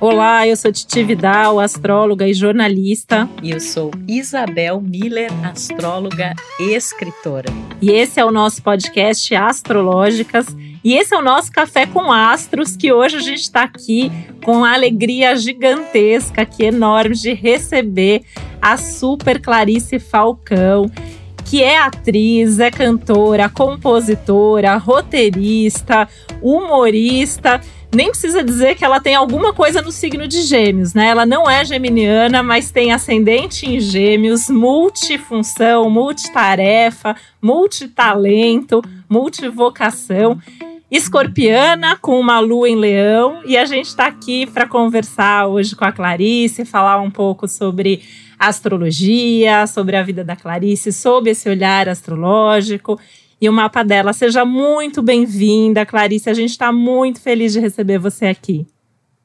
Olá, eu sou Titi Vidal, astróloga e jornalista. E eu sou Isabel Miller, astróloga e escritora. E esse é o nosso podcast Astrológicas. E esse é o nosso Café com Astros, que hoje a gente está aqui com a alegria gigantesca, que enorme, de receber a super Clarice Falcão que é atriz, é cantora, compositora, roteirista, humorista nem precisa dizer que ela tem alguma coisa no signo de Gêmeos, né? Ela não é geminiana, mas tem ascendente em Gêmeos, multifunção, multitarefa, multitalento, multivocação. Escorpiana com uma lua em leão e a gente está aqui para conversar hoje com a Clarice, falar um pouco sobre astrologia, sobre a vida da Clarice, sob esse olhar astrológico e o mapa dela. Seja muito bem-vinda, Clarice. A gente está muito feliz de receber você aqui.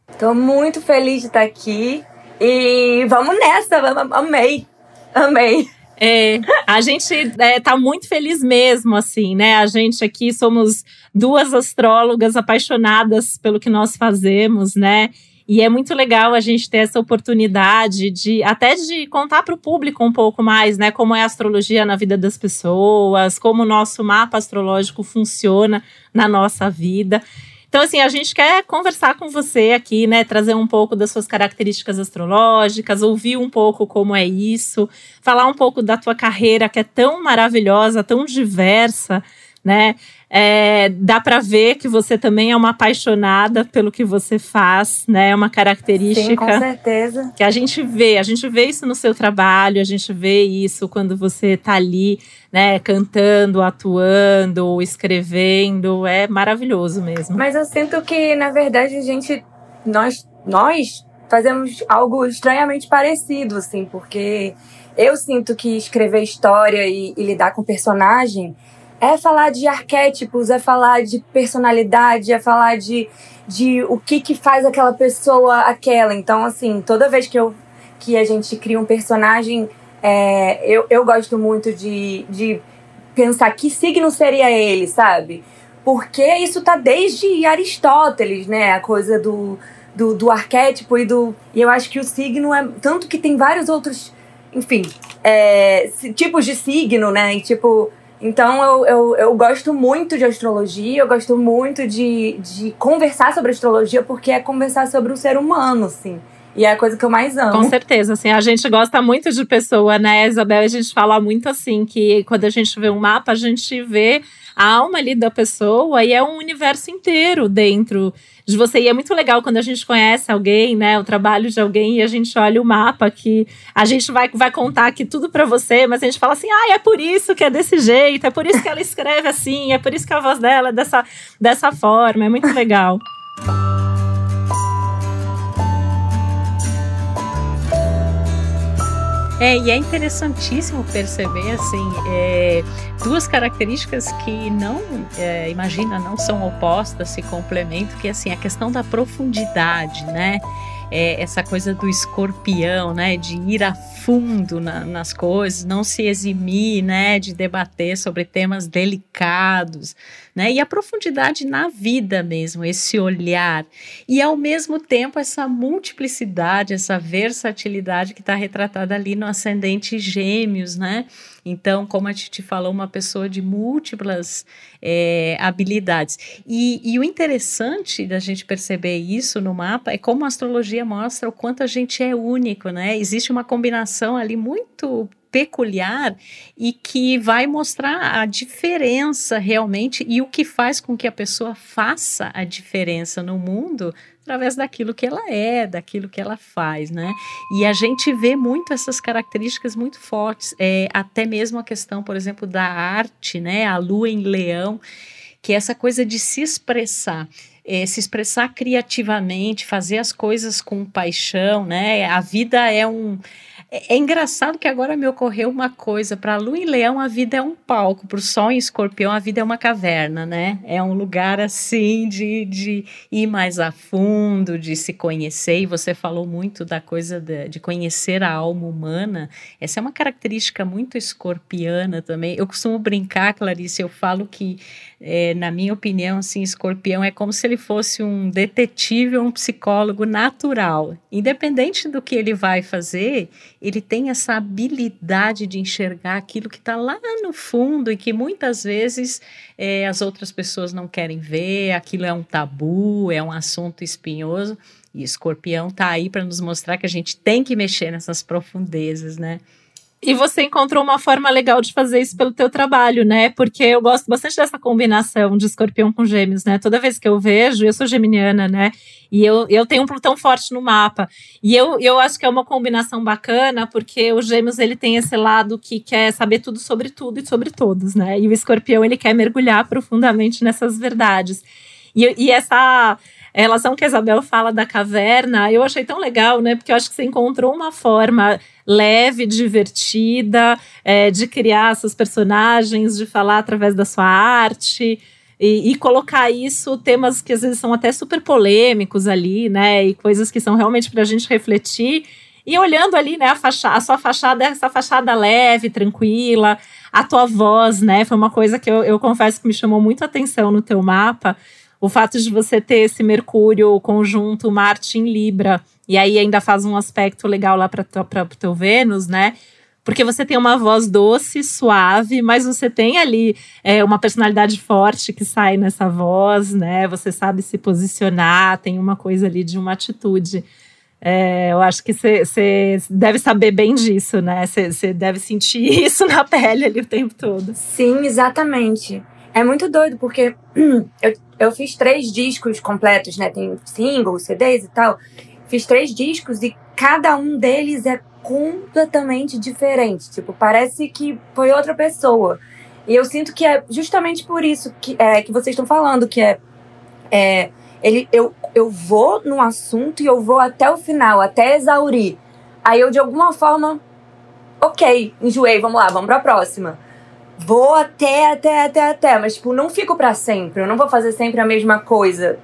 Estou muito feliz de estar aqui e vamos nessa. Amei, amei. É, a gente é, tá muito feliz mesmo, assim, né? A gente aqui somos duas astrólogas apaixonadas pelo que nós fazemos, né? E é muito legal a gente ter essa oportunidade de até de contar para o público um pouco mais, né, como é a astrologia na vida das pessoas, como o nosso mapa astrológico funciona na nossa vida. Então, assim, a gente quer conversar com você aqui, né? Trazer um pouco das suas características astrológicas, ouvir um pouco como é isso, falar um pouco da tua carreira que é tão maravilhosa, tão diversa, né? É, dá para ver que você também é uma apaixonada pelo que você faz, né? É uma característica. Sim, com certeza. Que a gente vê, a gente vê isso no seu trabalho, a gente vê isso quando você está ali, né, cantando, atuando, escrevendo, é maravilhoso mesmo. Mas eu sinto que, na verdade, a gente nós nós fazemos algo estranhamente parecido, assim, porque eu sinto que escrever história e, e lidar com personagem é falar de arquétipos, é falar de personalidade, é falar de, de o que, que faz aquela pessoa aquela. Então, assim, toda vez que, eu, que a gente cria um personagem, é, eu, eu gosto muito de, de pensar que signo seria ele, sabe? Porque isso tá desde Aristóteles, né? A coisa do, do, do arquétipo e do. E eu acho que o signo é. Tanto que tem vários outros, enfim, é, tipos de signo, né? E tipo então eu, eu, eu gosto muito de astrologia, eu gosto muito de, de conversar sobre astrologia, porque é conversar sobre o ser humano, assim. E é a coisa que eu mais amo. Com certeza, assim, a gente gosta muito de pessoa, né, Isabel? A gente fala muito assim, que quando a gente vê um mapa, a gente vê a alma ali da pessoa e é um universo inteiro dentro de você. E é muito legal quando a gente conhece alguém, né? O trabalho de alguém e a gente olha o mapa que a gente vai, vai contar aqui tudo para você, mas a gente fala assim: ah, é por isso que é desse jeito, é por isso que ela escreve assim, é por isso que a voz dela é dessa, dessa forma. É muito legal. É, e é interessantíssimo perceber, assim, é, duas características que não, é, imagina, não são opostas, se complementam, que assim, a questão da profundidade, né? É, essa coisa do escorpião, né? De ir a fundo na, nas coisas, não se eximir, né? De debater sobre temas delicados, né? E a profundidade na vida mesmo, esse olhar. E ao mesmo tempo essa multiplicidade, essa versatilidade que está retratada ali no ascendente gêmeos, né? Então, como a Titi falou, uma pessoa de múltiplas é, habilidades. E, e, o interessante da gente perceber isso no mapa é como a astrologia mostra o quanto a gente é único, né? Existe uma combinação ali muito peculiar e que vai mostrar a diferença realmente e o que faz com que a pessoa faça a diferença no mundo através daquilo que ela é, daquilo que ela faz, né? E a gente vê muito essas características muito fortes, é, até mesmo a questão, por exemplo, da arte, né? A lua em leão, que é essa coisa de se expressar. É, se expressar criativamente, fazer as coisas com paixão, né? A vida é um É, é, engraçado que agora me ocorreu uma coisa. Para Lua e Leão, a vida é um palco. Para o Sol e Escorpião, a vida é uma caverna, né? É um lugar assim de, de ir mais a fundo, de se conhecer. E você falou muito da coisa de, de conhecer a alma humana. Essa é uma característica muito escorpiana também. Eu costumo brincar, Clarice, eu falo que, é, na minha opinião, assim, Escorpião é como se ele fosse um detetive ou um psicólogo natural. Independente do que ele vai fazer ele tem essa habilidade de enxergar aquilo que está lá no fundo e que muitas vezes é, as outras pessoas não querem ver, aquilo é um tabu, é um assunto espinhoso. E escorpião está aí para nos mostrar que a gente tem que mexer nessas profundezas, né? E você encontrou uma forma legal de fazer isso pelo teu trabalho, né? Porque eu gosto bastante dessa combinação de escorpião com gêmeos, né? Toda vez que eu vejo, eu sou geminiana, né? E eu, eu tenho um Plutão forte no mapa. E eu, eu acho que é uma combinação bacana, porque o gêmeos, ele tem esse lado que quer saber tudo sobre tudo e sobre todos, né? E o escorpião, ele quer mergulhar profundamente nessas verdades. E, e essa a relação que a Isabel fala da caverna, eu achei tão legal, né? Porque eu acho que você encontrou uma forma leve, divertida, é, de criar seus personagens, de falar através da sua arte. E, e, colocar isso, temas que às vezes são até super polêmicos ali, né? E coisas que são realmente para a gente refletir. E olhando ali, né, a, a sua fachada, essa fachada leve, tranquila, a tua voz, né? Foi uma coisa que eu, eu confesso que me chamou muito a atenção no teu mapa o fato de você ter esse Mercúrio conjunto Marte em Libra, e aí ainda faz um aspecto legal lá para o teu Vênus, né? Porque você tem uma voz doce, suave, mas você tem ali é, uma personalidade forte que sai nessa voz, né? Você sabe se posicionar, tem uma coisa ali de uma atitude. É, eu acho que você deve saber bem disso, né? Você deve sentir isso na pele ali o tempo todo. Sim, exatamente. É muito doido, porque eu, eu fiz três discos completos, né? Tem singles, CDs e tal. Fiz três discos e cada um deles é completamente diferente. Tipo, parece que foi outra pessoa. E eu sinto que é justamente por isso que, é, que vocês estão falando, que é, é ele, eu, eu vou no assunto e eu vou até o final, até exaurir. Aí eu, de alguma forma, ok, enjoei, vamos lá, vamos pra próxima vou até, até, até, até, mas, tipo, não fico para sempre. Eu não vou fazer sempre a mesma coisa.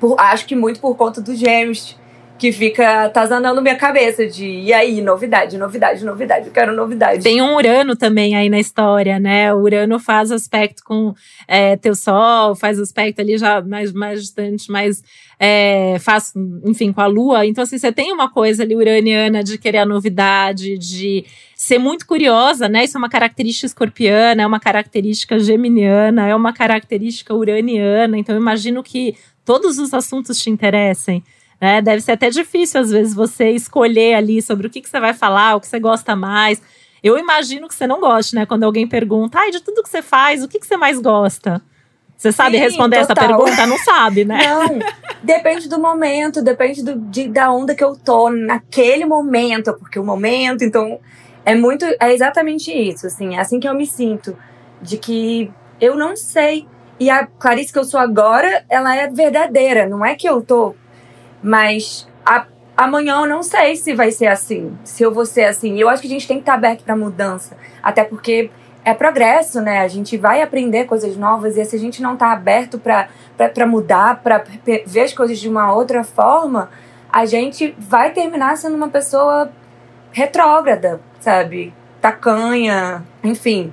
Por, acho que muito por conta dos gêmeos, que fica atazanando minha cabeça de, e aí, novidade, novidade, novidade, eu quero novidade. Tem um Urano também aí na história, né? O Urano faz aspecto com é, teu Sol, faz aspecto ali já mais, mais distante, mais é, faz, enfim, com a Lua. Então, assim, você tem uma coisa ali uraniana de querer a novidade, de ser muito curiosa, né? Isso é uma característica escorpiana, é uma característica geminiana, é uma característica uraniana. Então, eu imagino que todos os assuntos te interessem. Né? Deve ser até difícil, às vezes, você escolher ali sobre o que, que você vai falar, o que você gosta mais. Eu imagino que você não goste, né? Quando alguém pergunta, ai, de tudo que você faz, o que, que você mais gosta? Você sabe Sim, responder total. essa pergunta? Não sabe, né? Não, depende do momento, depende do, de, da onda que eu tô naquele momento, porque o momento, então, é muito, é exatamente isso, assim, é assim que eu me sinto, de que eu não sei, e a Clarice que eu sou agora, ela é verdadeira, não é que eu tô mas a, amanhã eu não sei se vai ser assim, se eu vou ser assim. E eu acho que a gente tem que estar aberto para mudança, até porque é progresso, né? A gente vai aprender coisas novas e se a gente não está aberto para mudar, para ver as coisas de uma outra forma, a gente vai terminar sendo uma pessoa retrógrada, sabe? Tacanha, enfim.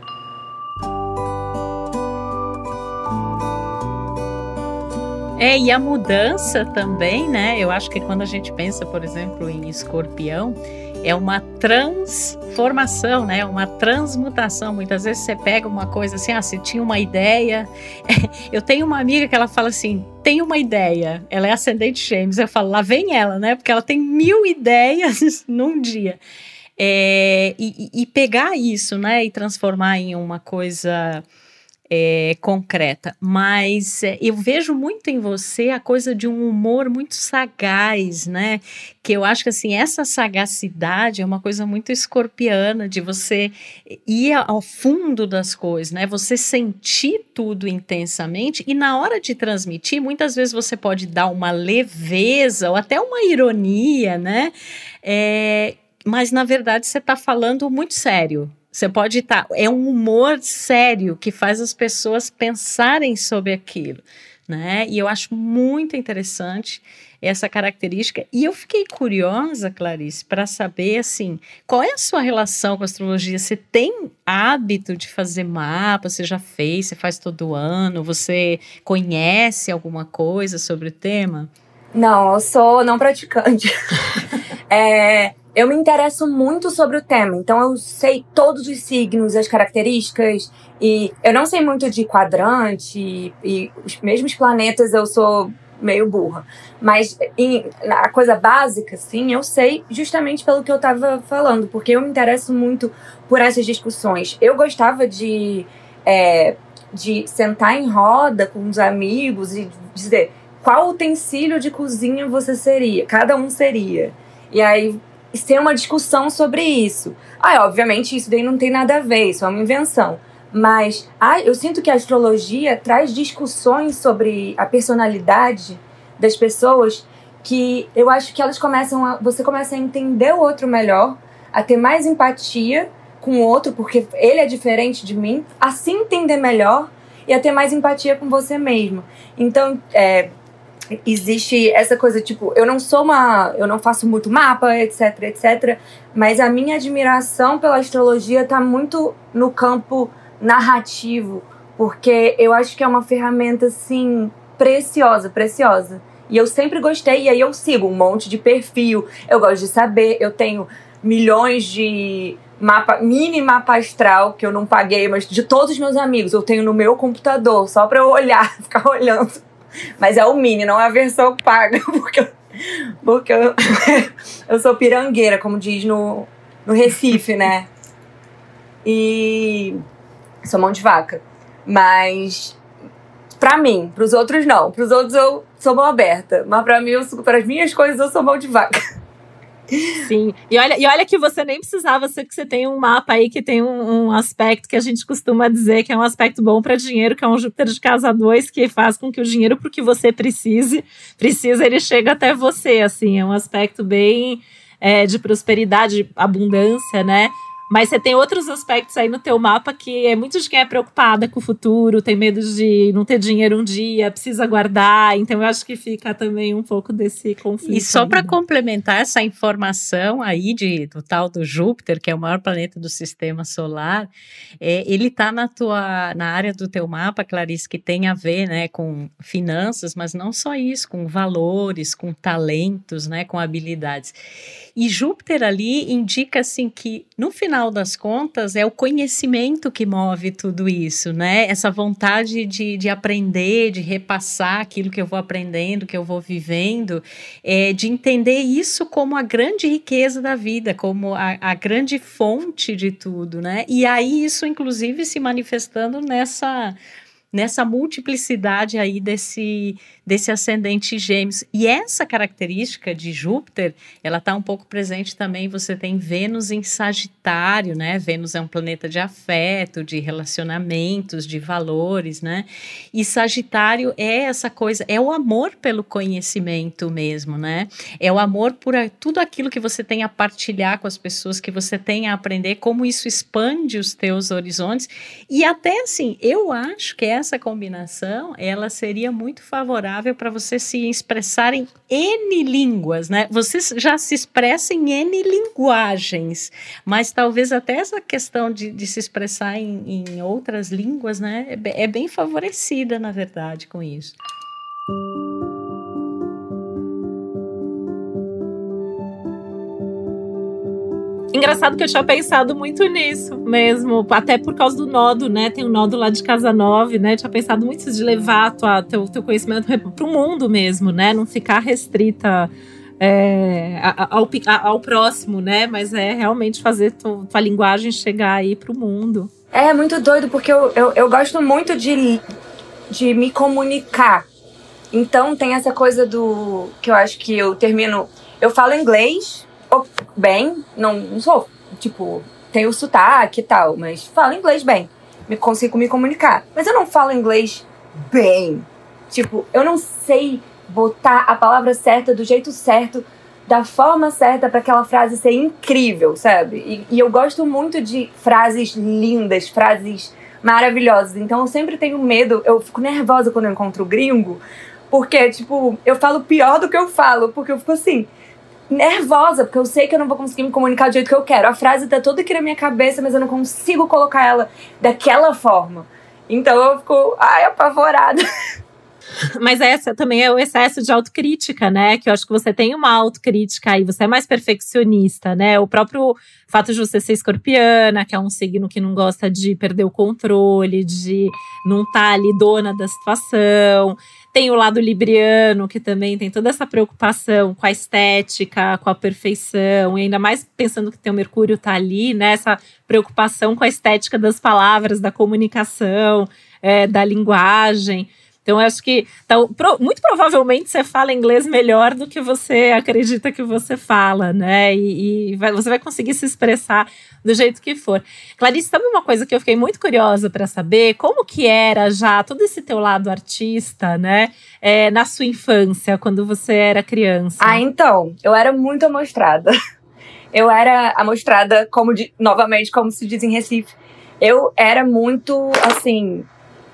É, e a mudança também, né? Eu acho que quando a gente pensa, por exemplo, em escorpião, é uma transformação, né? Uma transmutação. Muitas vezes você pega uma coisa assim, ah, você tinha uma ideia. Eu tenho uma amiga que ela fala assim: tem uma ideia, ela é ascendente gêmeos. Eu falo, lá vem ela, né? Porque ela tem mil ideias num dia. É, e, e pegar isso, né? E transformar em uma coisa é, concreta, mas é, eu vejo muito em você a coisa de um humor muito sagaz, né? Que eu acho que assim, essa sagacidade é uma coisa muito escorpiana, de você ir ao fundo das coisas, né? Você sentir tudo intensamente e na hora de transmitir, muitas vezes você pode dar uma leveza ou até uma ironia, né? É, mas na verdade você está falando muito sério. Você pode estar. Tá, é um humor sério que faz as pessoas pensarem sobre aquilo. Né? E eu acho muito interessante essa característica. E eu fiquei curiosa, Clarice, para saber assim, qual é a sua relação com a astrologia? Você tem hábito de fazer mapa? Você já fez? Você faz todo ano? Você conhece alguma coisa sobre o tema? Não, eu sou não praticante. é, eu me interesso muito sobre o tema, então eu sei todos os signos, as características, e eu não sei muito de quadrante, e, e os mesmos planetas eu sou meio burra. Mas em, a coisa básica, sim, eu sei justamente pelo que eu estava falando, porque eu me interesso muito por essas discussões. Eu gostava de, é, de sentar em roda com os amigos e dizer qual utensílio de cozinha você seria, cada um seria. E aí ter uma discussão sobre isso. Ah, obviamente isso daí não tem nada a ver, isso é uma invenção. Mas ah, eu sinto que a astrologia traz discussões sobre a personalidade das pessoas que eu acho que elas começam a, você começa a entender o outro melhor, a ter mais empatia com o outro, porque ele é diferente de mim, a se entender melhor e a ter mais empatia com você mesmo. Então, é, existe essa coisa, tipo, eu não sou uma. Eu não faço muito mapa, etc, etc. Mas a minha admiração pela astrologia tá muito no campo narrativo. Porque eu acho que é uma ferramenta, assim, preciosa, preciosa. E eu sempre gostei, e aí eu sigo um monte de perfil. Eu gosto de saber, eu tenho milhões de mapa, mini mapa astral que eu não paguei, mas de todos os meus amigos, eu tenho no meu computador, só para eu olhar, ficar olhando mas é o mini, não é a versão paga, porque, porque eu, eu sou pirangueira, como diz no, no Recife, né? E sou mão de vaca. Mas pra mim, pros outros não. Pros outros eu sou mão aberta. Mas pra mim, para as minhas coisas, eu sou mão de vaca. Sim. E olha, e olha que você nem precisava ser que você tem um mapa aí que tem um, um, aspecto que a gente costuma dizer que é um aspecto bom para dinheiro, que é um Júpiter de casa 2, que faz com que o dinheiro pro que você precise, precisa, ele chega até você, assim, é um aspecto bem é, de prosperidade, abundância, né? Mas você tem outros aspectos aí no teu mapa que é muito de quem é preocupada com o futuro, tem medo de não ter dinheiro um dia, precisa guardar. Então eu acho que fica também um pouco desse conflito. E só para complementar essa informação aí de, do tal do Júpiter, que é o maior planeta do sistema solar, é, ele está na tua na área do teu mapa, Clarice, que tem a ver, né, com finanças, mas não só isso, com valores, com talentos, né, com habilidades. E Júpiter ali indica assim que no final das contas é o conhecimento que move tudo isso, né? Essa vontade de, de aprender, de repassar aquilo que eu vou aprendendo, que eu vou vivendo, é, de entender isso como a grande riqueza da vida, como a, a grande fonte de tudo, né? E aí isso inclusive se manifestando nessa nessa multiplicidade aí desse, desse ascendente gêmeos. E essa característica de Júpiter, ela está um pouco presente também, você tem Vênus em Sagitário, né? Vênus é um planeta de afeto, de relacionamentos, de valores, né? E Sagitário é essa coisa, é o amor pelo conhecimento mesmo, né? É o amor por tudo aquilo que você tem a partilhar com as pessoas, que você tem a aprender, como isso expande os teus horizontes. E até assim, eu acho que é essa combinação, ela seria muito favorável para você se expressar em N línguas, né? Você já se expressa em N linguagens, mas talvez até essa questão de, de se expressar em, em outras línguas, né? É, é bem favorecida, na verdade, com isso. Engraçado que eu tinha pensado muito nisso mesmo, até por causa do nodo, né? Tem um nodo lá de Casa 9, né? Eu tinha pensado muito de levar tua, teu, teu conhecimento para o mundo mesmo, né? Não ficar restrita é, ao, ao, próximo, né? Mas é realmente fazer tu, tua linguagem chegar aí para o mundo. É muito doido, porque eu, eu, eu gosto muito de, de me comunicar. Então tem essa coisa do. que eu acho que eu termino. Eu falo inglês, bem, não, não sou, tipo, tenho sotaque e tal, mas falo inglês bem. Me consigo me comunicar. Mas eu não falo inglês bem. Tipo, eu não sei botar a palavra certa do jeito certo da forma certa para aquela frase ser incrível, sabe? E, e eu gosto muito de frases lindas, frases maravilhosas. Então eu sempre tenho medo, eu fico nervosa quando eu encontro gringo, porque, tipo, eu falo pior do que eu falo, porque eu fico assim, nervosa, porque eu sei que eu não vou conseguir me comunicar do jeito que eu quero. A frase tá toda aqui na minha cabeça, mas eu não consigo colocar ela daquela forma. Então eu fico, ai, apavorada. Mas essa também é o excesso de autocrítica, né? Que eu acho que você tem uma autocrítica aí, você é mais perfeccionista, né? O próprio fato de você ser escorpiana, que é um signo que não gosta de perder o controle, de não estar tá ali dona da situação. Tem o lado libriano, que também tem toda essa preocupação com a estética, com a perfeição, e ainda mais pensando que o Mercúrio tá ali, né? Essa preocupação com a estética das palavras, da comunicação, é, da linguagem. Então, eu acho que então, pro, muito provavelmente você fala inglês melhor do que você acredita que você fala, né? E, e vai, você vai conseguir se expressar do jeito que for. Clarice, sabe uma coisa que eu fiquei muito curiosa para saber? Como que era já todo esse teu lado artista, né? É, na sua infância, quando você era criança? Ah, então, eu era muito amostrada. Eu era amostrada, como de, novamente, como se diz em Recife. Eu era muito, assim,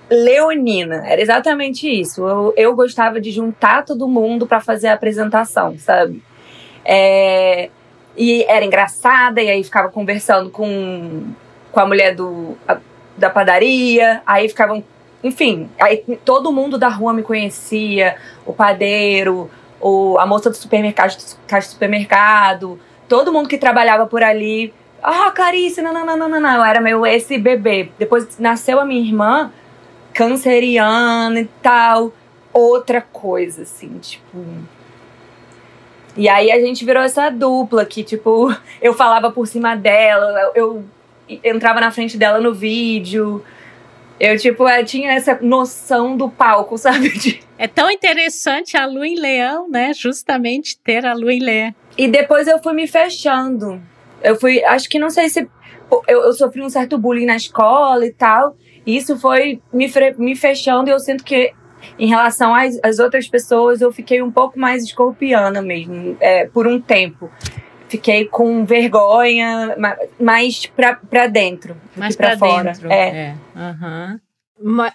leonina. Era exatamente isso. Eu, eu gostava de juntar todo mundo para fazer a apresentação, sabe? É, e era engraçada, e aí ficava conversando com, com a mulher do, a, da padaria, aí ficavam. Enfim, aí todo mundo da rua me conhecia, o padeiro, o, a moça do supermercado, caixa do supermercado, todo mundo que trabalhava por ali. Ah, Clarice, não, não, não, não, não, eu era meu esse bebê. Depois nasceu a minha irmã, canceriana e tal, outra coisa, assim, tipo. E aí a gente virou essa dupla que, tipo, eu falava por cima dela, eu entrava na frente dela no vídeo. Eu, tipo, eu tinha essa noção do palco, sabe? É tão interessante a lua em leão, né? Justamente ter a lua em leão. E depois eu fui me fechando. Eu fui, acho que não sei se. Eu, eu sofri um certo bullying na escola e tal isso foi me, me fechando e eu sinto que em relação às, às, outras pessoas eu fiquei um pouco mais escorpiana mesmo, é, por um tempo. Fiquei com vergonha, mais pra, pra dentro mais pra, pra fora. Dentro. É. é. Uhum.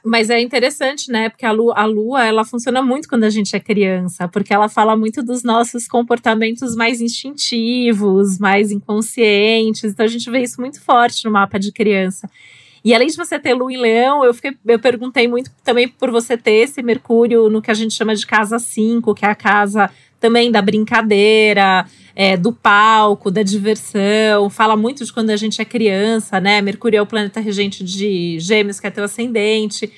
Mas é interessante, né? Porque a lua, a lua, ela funciona muito quando a gente é criança, porque ela fala muito dos nossos comportamentos mais instintivos, mais inconscientes. Então a gente vê isso muito forte no mapa de criança. E além de você ter Lua em Leão, eu, fiquei, eu perguntei muito também por você ter esse Mercúrio no que a gente chama de casa 5, que é a casa também da brincadeira, é, do palco, da diversão. Fala muito de quando a gente é criança, né? Mercúrio é o planeta regente de Gêmeos, que é teu ascendente.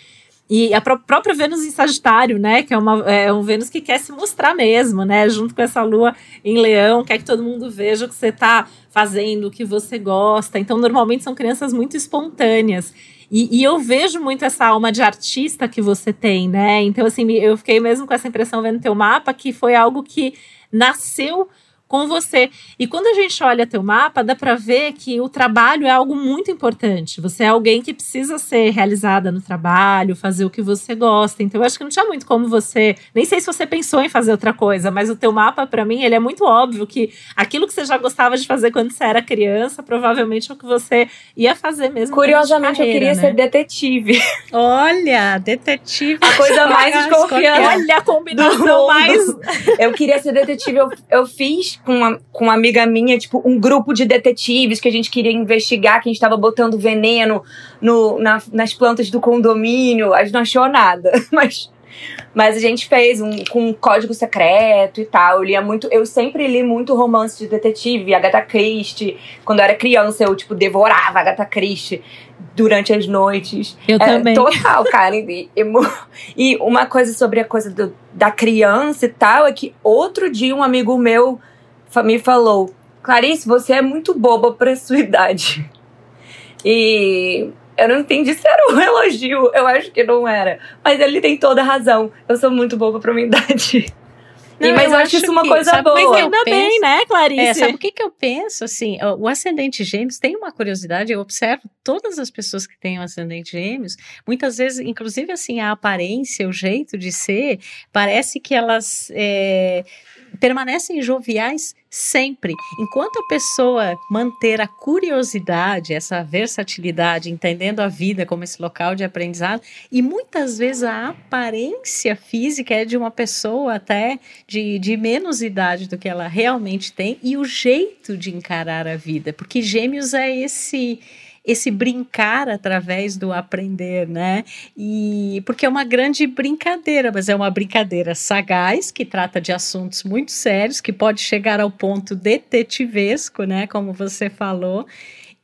E a pró própria Vênus em Sagitário, né? Que é, uma, é um Vênus que quer se mostrar mesmo, né? Junto com essa Lua em Leão, quer que todo mundo veja o que você está fazendo, o que você gosta. Então, normalmente são crianças muito espontâneas. E, e, eu vejo muito essa alma de artista que você tem, né? Então, assim, eu fiquei mesmo com essa impressão vendo teu mapa que foi algo que nasceu com você. E quando a gente olha teu mapa, dá para ver que o trabalho é algo muito importante. Você é alguém que precisa ser realizada no trabalho, fazer o que você gosta. Então eu acho que não tinha muito como você, nem sei se você pensou em fazer outra coisa, mas o teu mapa para mim, ele é muito óbvio que aquilo que você já gostava de fazer quando você era criança, provavelmente é o que você ia fazer mesmo. Curiosamente, carreira, eu queria né? ser detetive. Olha, detetive. A coisa mais escorpiana. Olha a combinação mais. Eu queria ser detetive, eu, eu fiz com uma, com uma amiga minha, tipo, um grupo de detetives que a gente queria investigar quem estava botando veneno no, na, nas plantas do condomínio. A gente não achou nada, mas. Mas a gente fez um, com um código secreto e tal. Eu lia muito. Eu sempre li muito romance de detetive, Agatha Christie. Quando eu era criança, eu, tipo, devorava Agatha Christie durante as noites. Eu é, também. Total, cara. E, e, uma coisa sobre a coisa do, da criança e tal é que outro dia um amigo meu me falou: Clarice, você é muito boba para sua idade. E eu não entendi se era um elogio, eu acho que não era. Mas ele tem toda a razão. Eu sou muito boba pra minha idade. Não, mas eu, eu acho isso uma que, coisa sabe, boa. Mas ainda bem, né, Clarice? É, sabe o que, que eu penso? Assim, o ascendente gêmeos tem uma curiosidade, eu observo todas as pessoas que têm um ascendente gêmeos, muitas vezes, inclusive assim, a aparência, o jeito de ser, parece que elas é, permanecem joviais sempre. Enquanto a pessoa manter a curiosidade, essa versatilidade, entendendo a vida como esse local de aprendizado, e muitas vezes a aparência física é de uma pessoa até de, de menos idade do que ela realmente tem, e o jeito de encarar a vida, porque Gêmeos é esse esse brincar através do aprender, né? E porque é uma grande brincadeira, mas é uma brincadeira sagaz que trata de assuntos muito sérios, que pode chegar ao ponto detetivesco, né? Como você falou.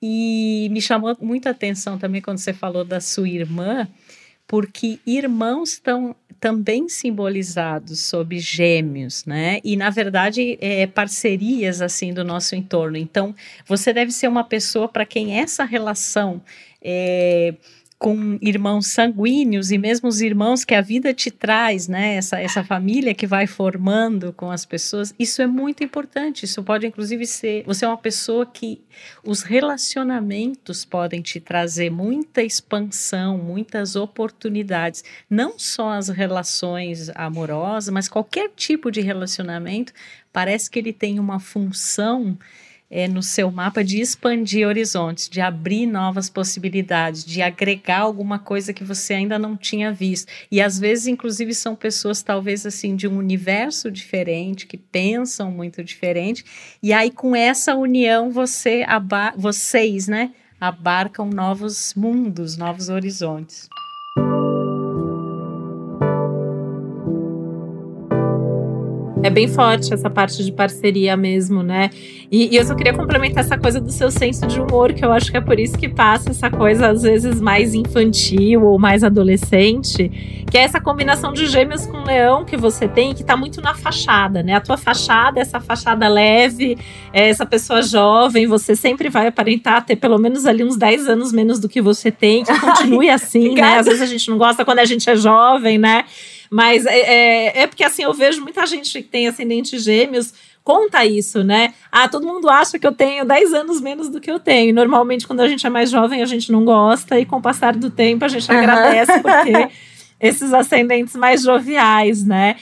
E me chamou muita atenção também quando você falou da sua irmã, porque irmãos estão também simbolizados sob gêmeos, né? E na verdade é parcerias assim do nosso entorno. Então você deve ser uma pessoa para quem essa relação é, com irmãos sanguíneos e mesmo os irmãos que a vida te traz, né? Essa, essa família que vai formando com as pessoas, isso é muito importante. Isso pode, inclusive, ser. Você é uma pessoa que os relacionamentos podem te trazer muita expansão, muitas oportunidades. Não só as relações amorosas, mas qualquer tipo de relacionamento, parece que ele tem uma função é, no seu mapa de expandir horizontes, de abrir novas possibilidades, de agregar alguma coisa que você ainda não tinha visto. E às vezes, inclusive, são pessoas talvez assim de um universo diferente, que pensam muito diferente. E aí, com essa união, você vocês, né, abarcam novos mundos, novos horizontes. É bem forte essa parte de parceria mesmo, né? E, e, eu só queria complementar essa coisa do seu senso de humor, que eu acho que é por isso que passa essa coisa, às vezes, mais infantil ou mais adolescente, que é essa combinação de gêmeos com leão que você tem, que tá muito na fachada, né? A tua fachada, essa fachada leve, é essa pessoa jovem, você sempre vai aparentar ter pelo menos ali uns 10 anos menos do que você tem, que continue assim, né? Às vezes a gente não gosta quando a gente é jovem, né? Mas é, é, é, porque assim, eu vejo muita gente que tem ascendente gêmeos conta isso, né? Ah, todo mundo acha que eu tenho 10 anos menos do que eu tenho. Normalmente, quando a gente é mais jovem, a gente não gosta, e com o passar do tempo, a gente uhum. agradece porque esses ascendentes mais joviais, né?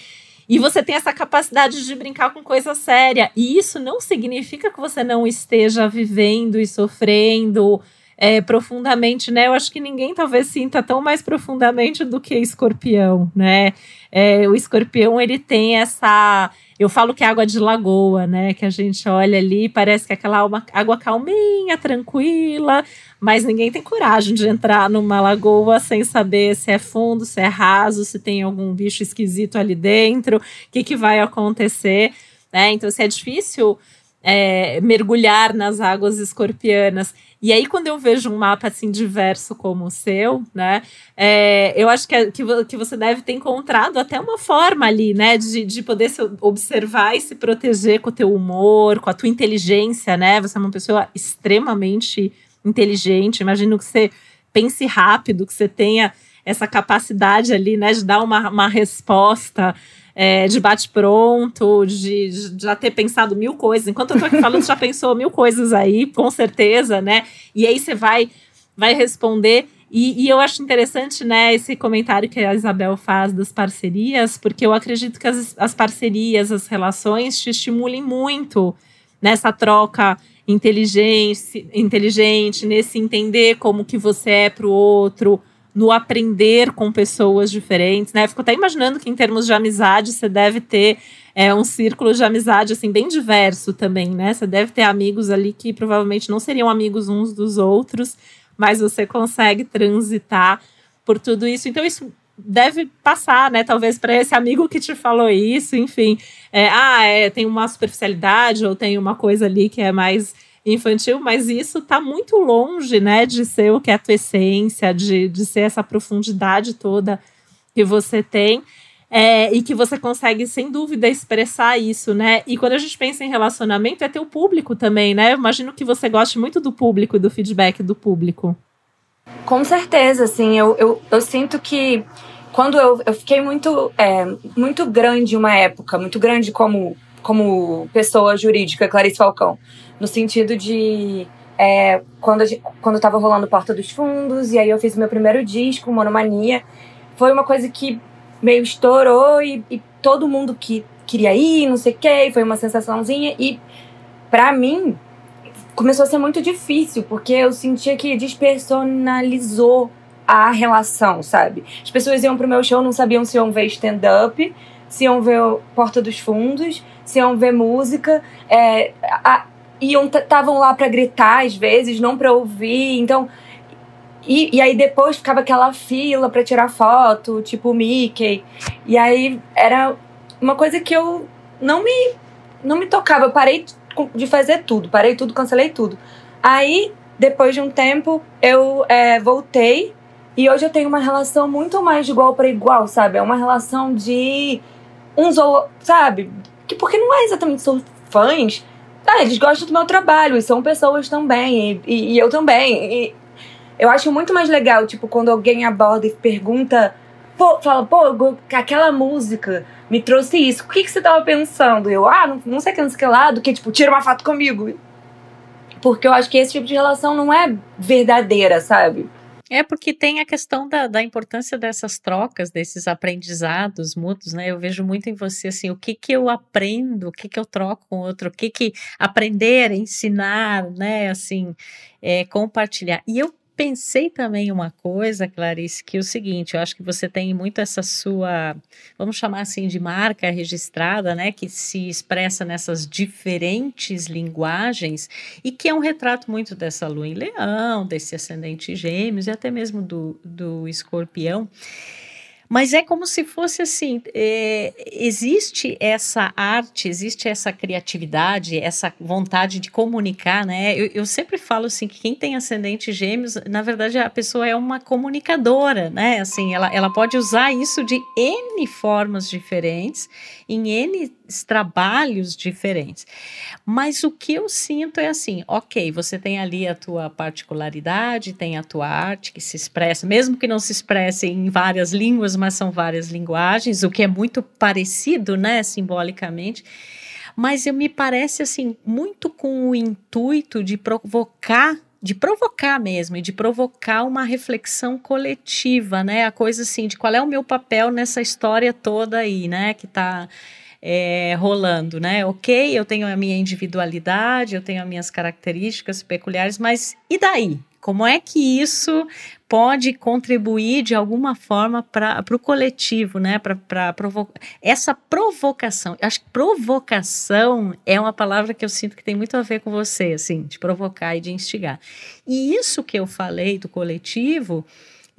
E você tem essa capacidade de brincar com coisa séria. E isso não significa que você não esteja vivendo e sofrendo é, profundamente, né? Eu acho que ninguém talvez sinta tão mais profundamente do que escorpião, né? É, o escorpião, ele tem essa. Eu falo que é água de lagoa, né? Que a gente olha ali, parece que é aquela água, água calminha, tranquila, mas ninguém tem coragem de entrar numa lagoa sem saber se é fundo, se é raso, se tem algum bicho esquisito ali dentro, o que, que vai acontecer, né? Então, se é difícil é, mergulhar nas águas escorpianas. E aí, quando eu vejo um mapa assim diverso como o seu, né, é, eu acho que, é, que, que, você deve ter encontrado até uma forma ali, né, de, de poder se observar e se proteger com o teu humor, com a tua inteligência, né? Você é uma pessoa extremamente inteligente. Imagino que você pense rápido, que você tenha essa capacidade ali, né, de dar uma, uma resposta é, de bate-pronto, de, de, já ter pensado mil coisas. Enquanto eu tô aqui falando, já pensou mil coisas aí, com certeza, né? E aí você vai, vai responder. E, e, eu acho interessante, né, esse comentário que a Isabel faz das parcerias, porque eu acredito que as, as parcerias, as relações te estimulem muito nessa troca inteligente, inteligente, nesse entender como que você é para o outro, no aprender com pessoas diferentes, né? Fico até imaginando que em termos de amizade você deve ter é, um círculo de amizade assim bem diverso também, né? Você deve ter amigos ali que provavelmente não seriam amigos uns dos outros, mas você consegue transitar por tudo isso. Então isso deve passar, né? Talvez para esse amigo que te falou isso, enfim, é, ah, é, tem uma superficialidade ou tem uma coisa ali que é mais infantil, mas isso está muito longe, né, de ser o que é a tua essência, de, de ser essa profundidade toda que você tem. É, e que você consegue, sem dúvida, expressar isso, né? E quando a gente pensa em relacionamento, é ter o público também, né? Eu imagino que você goste muito do público e do feedback do público. Com certeza, assim, eu, eu, eu sinto que quando eu, eu fiquei muito, é, muito grande uma época, muito grande como, como pessoa jurídica, Clarice Falcão no sentido de é, quando, quando eu tava rolando Porta dos Fundos, e aí eu fiz o meu primeiro disco, Monomania. Foi uma coisa que meio estourou e, e todo mundo que queria ir, não sei o que, foi uma sensaçãozinha. E para mim, começou a ser muito difícil, porque eu sentia que despersonalizou a relação, sabe? As pessoas iam pro meu show, não sabiam se iam ver stand-up, se iam ver Porta dos Fundos, se iam ver música. É, a, iam estavam lá para gritar às vezes, não para ouvir. Então, e, e aí depois ficava aquela fila para tirar foto, tipo Mickey. E aí era uma coisa que eu não me não me tocava. Eu parei de fazer tudo, parei tudo, cancelei tudo. Aí, depois de um tempo, eu é, voltei e hoje eu tenho uma relação muito mais de igual para igual, sabe? É uma relação de uns ou sabe? Que porque não é exatamente são fãs, ah, eles gostam do meu trabalho e são pessoas também, e, e, e eu também. E eu acho muito mais legal, tipo, quando alguém aborda e pergunta, pô, fala, pô, aquela música me trouxe isso, o que, que você tava pensando? Eu, ah, não, não sei que, não sei que lá, do que, tipo, tira uma foto comigo. Porque eu acho que esse tipo de relação não é verdadeira, sabe? É porque tem a questão da, da importância dessas trocas, desses aprendizados mútuos, né? Eu vejo muito em você assim, o que que eu aprendo, o que que eu troco com outro, o que que aprender, ensinar, né? Assim, é, compartilhar. E eu pensei também uma coisa, Clarice, que é o seguinte, eu acho que você tem muito essa sua, vamos chamar assim de marca registrada, né, que se expressa nessas diferentes linguagens e que é um retrato muito dessa lua em leão, desse ascendente gêmeos e até mesmo do, do escorpião. Mas é como se fosse assim: é, existe essa arte, existe essa criatividade, essa vontade de comunicar, né? Eu, eu, sempre falo assim que quem tem ascendente gêmeos, na verdade, a pessoa é uma comunicadora, né? Assim, ela, ela pode usar isso de N formas diferentes, em N trabalhos diferentes. Mas o que eu sinto é assim, ok, você tem ali a tua particularidade, tem a tua arte que se expressa, mesmo que não se expresse em várias línguas, mas são várias linguagens, o que é muito parecido, né, simbolicamente. Mas eu me parece assim muito com o intuito de provocar de provocar mesmo e de provocar uma reflexão coletiva, né? A coisa assim de qual é o meu papel nessa história toda aí, né? Que está é, rolando, né? Ok, eu tenho a minha individualidade, eu tenho as minhas características peculiares, mas e daí? Como é que isso pode contribuir de alguma forma para o coletivo, né? Para provocar essa provocação. Acho que provocação é uma palavra que eu sinto que tem muito a ver com você, assim, de provocar e de instigar. E isso que eu falei do coletivo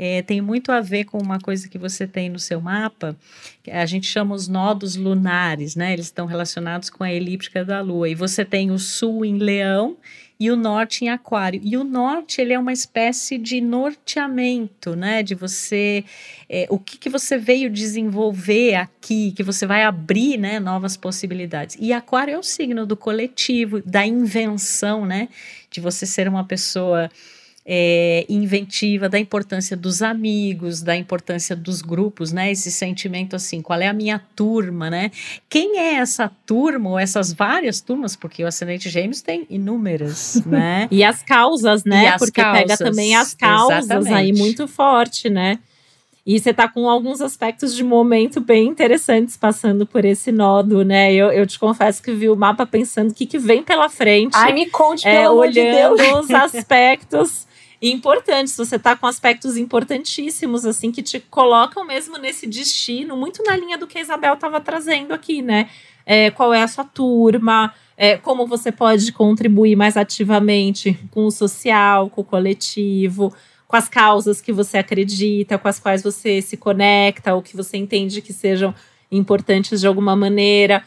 é, tem muito a ver com uma coisa que você tem no seu mapa, que a gente chama os nodos lunares, né? Eles estão relacionados com a elíptica da Lua. E você tem o sul em Leão e o norte em aquário. E o norte, ele é uma espécie de norteamento, né? De você, é, o que, que você veio desenvolver aqui, que você vai abrir, né? Novas possibilidades. E aquário é o signo do coletivo, da invenção, né? De você ser uma pessoa é, inventiva, da importância dos amigos, da importância dos grupos, né? Esse sentimento assim, qual é a minha turma, né? Quem é essa turma ou essas várias turmas? Porque o ascendente gêmeos tem inúmeras, né? e as causas, né? As Porque causas, pega também as causas exatamente. aí muito forte, né? E você tá com alguns aspectos de momento bem interessantes passando por esse nodo, né? Eu, eu te confesso que vi o mapa pensando o que, que vem pela frente. Ai, me conte, é, pelo olhando de os aspectos importantes. Você tá com aspectos importantíssimos, assim, que te colocam mesmo nesse destino, muito na linha do que a Isabel estava trazendo aqui, né? É, qual é a sua turma, é, como você pode contribuir mais ativamente com o social, com o coletivo, com as causas que você acredita, com as quais você se conecta, ou que você entende que sejam importantes de alguma maneira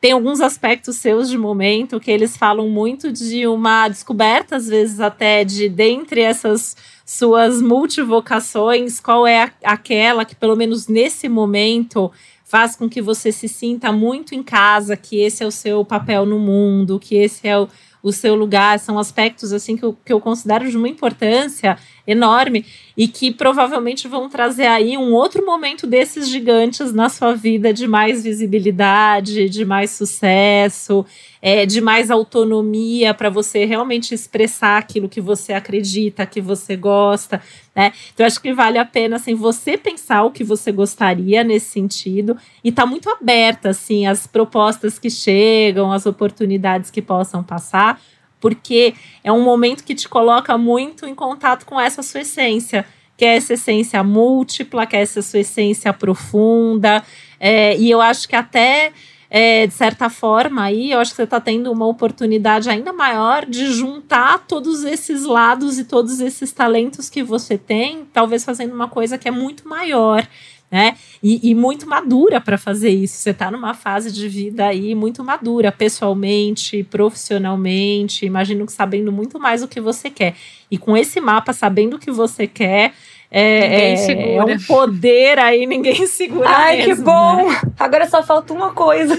tem alguns aspectos seus de momento que eles falam muito de uma descoberta, às vezes até de dentre essas suas multivocações, qual é a, aquela que, pelo menos nesse momento, faz com que você se sinta muito em casa, que esse é o seu papel no mundo, que esse é o, o seu lugar, são aspectos assim que eu, que eu considero de uma importância enorme e que provavelmente vão trazer aí um outro momento desses gigantes na sua vida de mais visibilidade, de mais sucesso, é, de mais autonomia para você realmente expressar aquilo que você acredita, que você gosta, né? Então acho que vale a pena assim você pensar o que você gostaria nesse sentido e tá muito aberta assim as propostas que chegam, as oportunidades que possam passar porque é um momento que te coloca muito em contato com essa sua essência, que é essa essência múltipla, que é essa sua essência profunda. É, e eu acho que até, é, de certa forma, aí, eu acho que você está tendo uma oportunidade ainda maior de juntar todos esses lados e todos esses talentos que você tem, talvez fazendo uma coisa que é muito maior né? E, e muito madura para fazer isso. Você está numa fase de vida aí muito madura, pessoalmente, profissionalmente. Imagino que sabendo muito mais o que você quer. E com esse mapa, sabendo o que você quer, é, é, é, um poder aí, ninguém segura. Ai, mesmo, que bom! Né? Agora só falta uma coisa: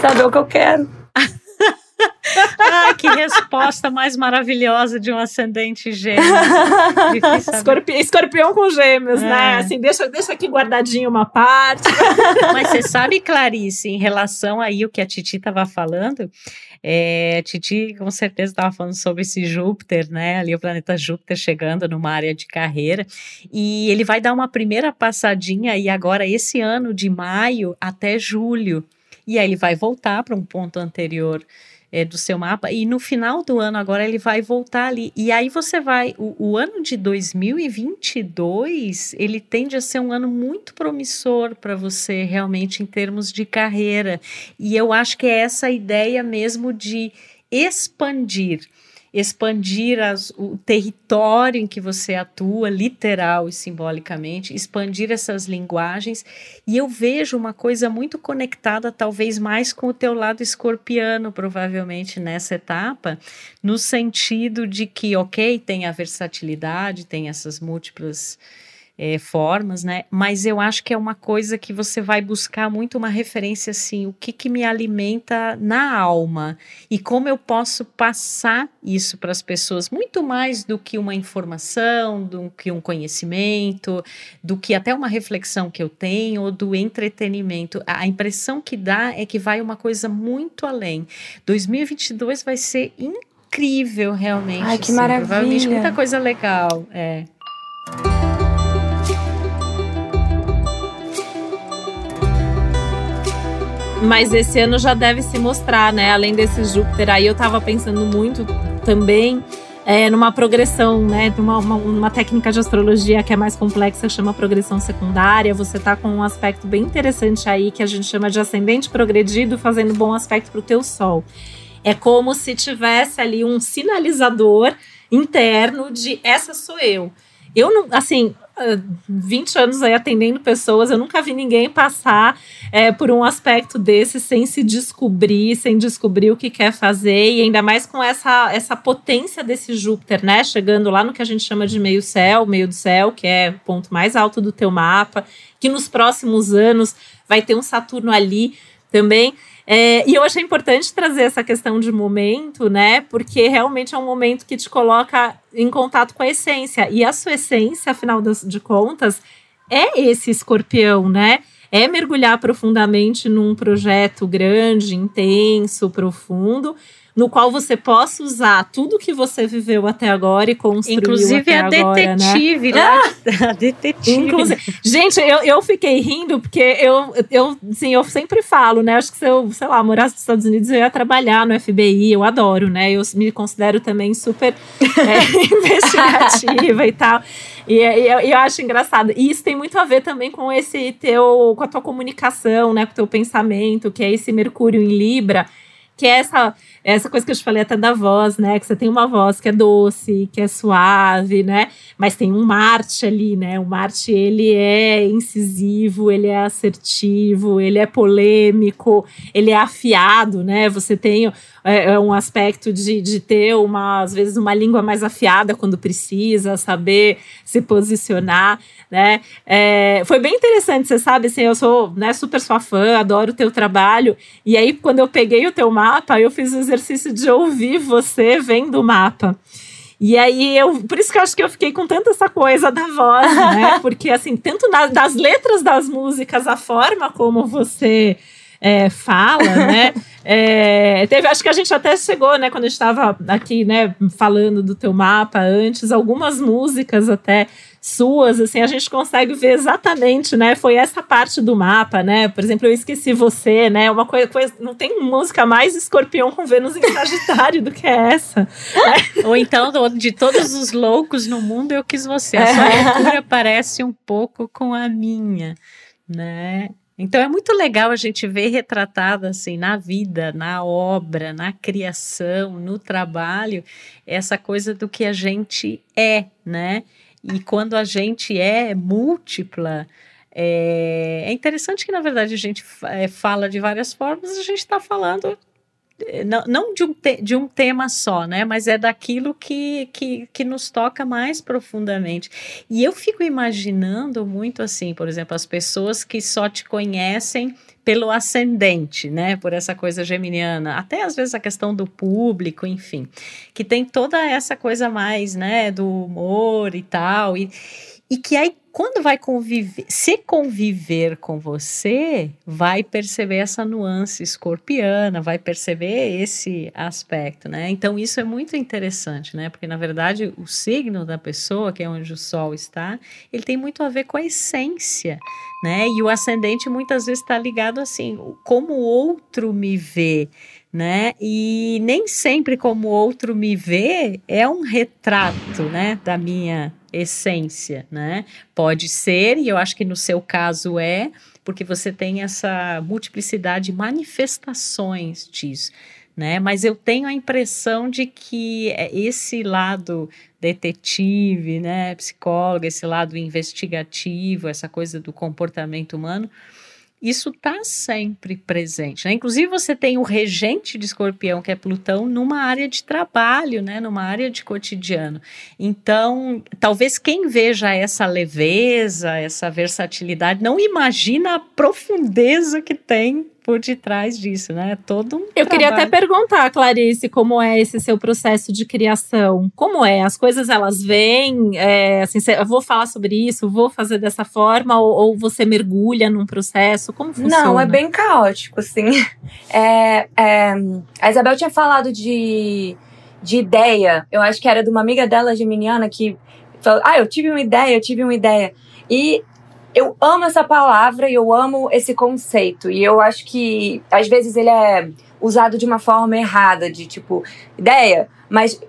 saber o que eu quero. ah, que resposta mais maravilhosa de um ascendente gêmeo. Escorpi escorpião com gêmeos, né? é. né? Assim, deixa, deixa aqui guardadinho uma parte. Mas você sabe, Clarice, em relação aí o que a Titi estava falando, é, Titi com certeza estava falando sobre esse Júpiter, né? Ali o planeta Júpiter chegando numa área de carreira. E ele vai dar uma primeira passadinha aí agora, esse ano, de maio até julho. E aí ele vai voltar para um ponto anterior é, do seu mapa, e no final do ano agora ele vai voltar ali. E aí você vai. O, o, ano de 2022 ele tende a ser um ano muito promissor para você realmente em termos de carreira. E eu acho que é essa ideia mesmo de expandir expandir as, o território em que você atua, literal e simbolicamente, expandir essas linguagens. E eu vejo uma coisa muito conectada, talvez mais com o teu lado escorpiano, provavelmente nessa etapa, no sentido de que, ok, tem a versatilidade, tem essas múltiplas é, formas, né? Mas eu acho que é uma coisa que você vai buscar muito uma referência assim, o que, que me alimenta na alma e como eu posso passar isso para as pessoas, muito mais do que uma informação, do que um conhecimento, do que até uma reflexão que eu tenho ou do entretenimento. A impressão que dá é que vai uma coisa muito além. 2022 vai ser incrível, realmente. Ai, que assim, maravilha. Provavelmente muita coisa legal. É. Mas esse ano já deve se mostrar, né? Além desse Júpiter aí, eu tava pensando muito também é, numa progressão, né? Uma, uma, uma, técnica de astrologia que é mais complexa, chama progressão secundária. Você tá com um aspecto bem interessante aí, que a gente chama de ascendente progredido, fazendo bom aspecto pro teu sol. É como se tivesse ali um sinalizador interno de essa sou eu. Eu não, assim, 20 anos aí atendendo pessoas, eu nunca vi ninguém passar é, por um aspecto desse sem se descobrir, sem descobrir o que quer fazer, e ainda mais com essa, essa potência desse Júpiter, né? Chegando lá no que a gente chama de meio céu, meio do céu, que é o ponto mais alto do teu mapa, que nos próximos anos vai ter um Saturno ali também. É, e eu achei importante trazer essa questão de momento, né? Porque realmente é um momento que te coloca em contato com a essência. E a sua essência, afinal de contas, é esse escorpião, né? É mergulhar profundamente num projeto grande, intenso, profundo no qual você possa usar tudo que você viveu até agora e construiu Inclusive até a agora, detetive, né? Ah! A detetive. Inclusive, gente, eu, eu fiquei rindo porque eu, eu, assim, eu sempre falo, né? Acho que se eu, sei lá, morasse nos Estados Unidos, eu ia trabalhar no FBI, eu adoro, né? Eu me considero também super é, investigativa e tal. E, e eu, eu, acho engraçado. E isso tem muito a ver também com esse teu, com a tua comunicação, né? Com o teu pensamento, que é esse Mercúrio em Libra que é essa, essa coisa que eu te falei até da voz, né? Que você tem uma voz que é doce, que é suave, né? Mas tem um Marte ali, né? O Marte, ele é incisivo, ele é assertivo, ele é polêmico, ele é afiado, né? Você tem é, é um aspecto de, de ter uma, às vezes, uma língua mais afiada quando precisa, saber se posicionar, né? É, foi bem interessante, você sabe, assim, eu sou né, super sua fã, adoro o teu trabalho, e aí quando eu peguei o teu mapa, eu fiz o exercício de ouvir você vendo o mapa. E aí eu, por isso que eu acho que eu fiquei com tanta essa coisa da voz, né? Porque assim, tanto na, das letras das músicas, a forma como você é, fala, né? É, teve, acho que a gente até chegou, né, quando a gente estava aqui, né, falando do teu mapa antes, algumas músicas até suas, assim, a gente consegue ver exatamente, né? Foi essa parte do mapa, né? Por exemplo, eu esqueci você, né? Uma coisa, coisa não tem música mais escorpião com Vênus em Sagitário do que essa. Né? Ou então, de todos os loucos no mundo, eu quis você. A sua é. loucura parece um pouco com a minha, né? Então é muito legal a gente ver retratado assim na vida, na obra, na criação, no trabalho, essa coisa do que a gente é, né? E quando a gente é múltipla, é, é interessante que, na verdade, a gente é, fala de várias formas, a gente está falando não, não de, um te, de um tema só, né? Mas é daquilo que, que, que nos toca mais profundamente. E eu fico imaginando muito assim, por exemplo, as pessoas que só te conhecem pelo ascendente, né? Por essa coisa geminiana, até às vezes a questão do público, enfim, que tem toda essa coisa mais, né, do humor e tal, e, e que aí quando vai conviver, se conviver com você, vai perceber essa nuance escorpiana, vai perceber esse aspecto, né? Então isso é muito interessante, né? Porque na verdade o signo da pessoa, que é onde o sol está, ele tem muito a ver com a essência, né? E o ascendente muitas vezes está ligado assim, como o outro me vê, né? E nem sempre como o outro me vê é um retrato, né, da minha essência, né? Pode ser, e eu acho que no seu caso é, porque você tem essa multiplicidade de manifestações disso. Né? Mas eu tenho a impressão de que é esse lado detetive, né, psicólogo, esse lado investigativo, essa coisa do comportamento humano, isso está sempre presente. Né? Inclusive, você tem o regente de escorpião, que é Plutão, numa área de trabalho, né? numa área de cotidiano. Então, talvez quem veja essa leveza, essa versatilidade, não imagina a profundeza que tem por detrás disso, né? Todo um Eu trabalho. queria até perguntar, Clarice, como é esse seu processo de criação? Como é? As coisas elas vêm, é, assim, eu vou falar sobre isso, vou fazer dessa forma, ou, ou, você mergulha num processo? Como funciona? Não, é bem caótico, assim. É, é, a Isabel tinha falado de, de ideia. Eu acho que era de uma amiga dela, geminiana, que falou: Ah, eu tive uma ideia, eu tive uma ideia. E eu amo essa palavra e eu amo esse conceito. E eu acho que às vezes ele é usado de uma forma errada, de tipo, ideia, mas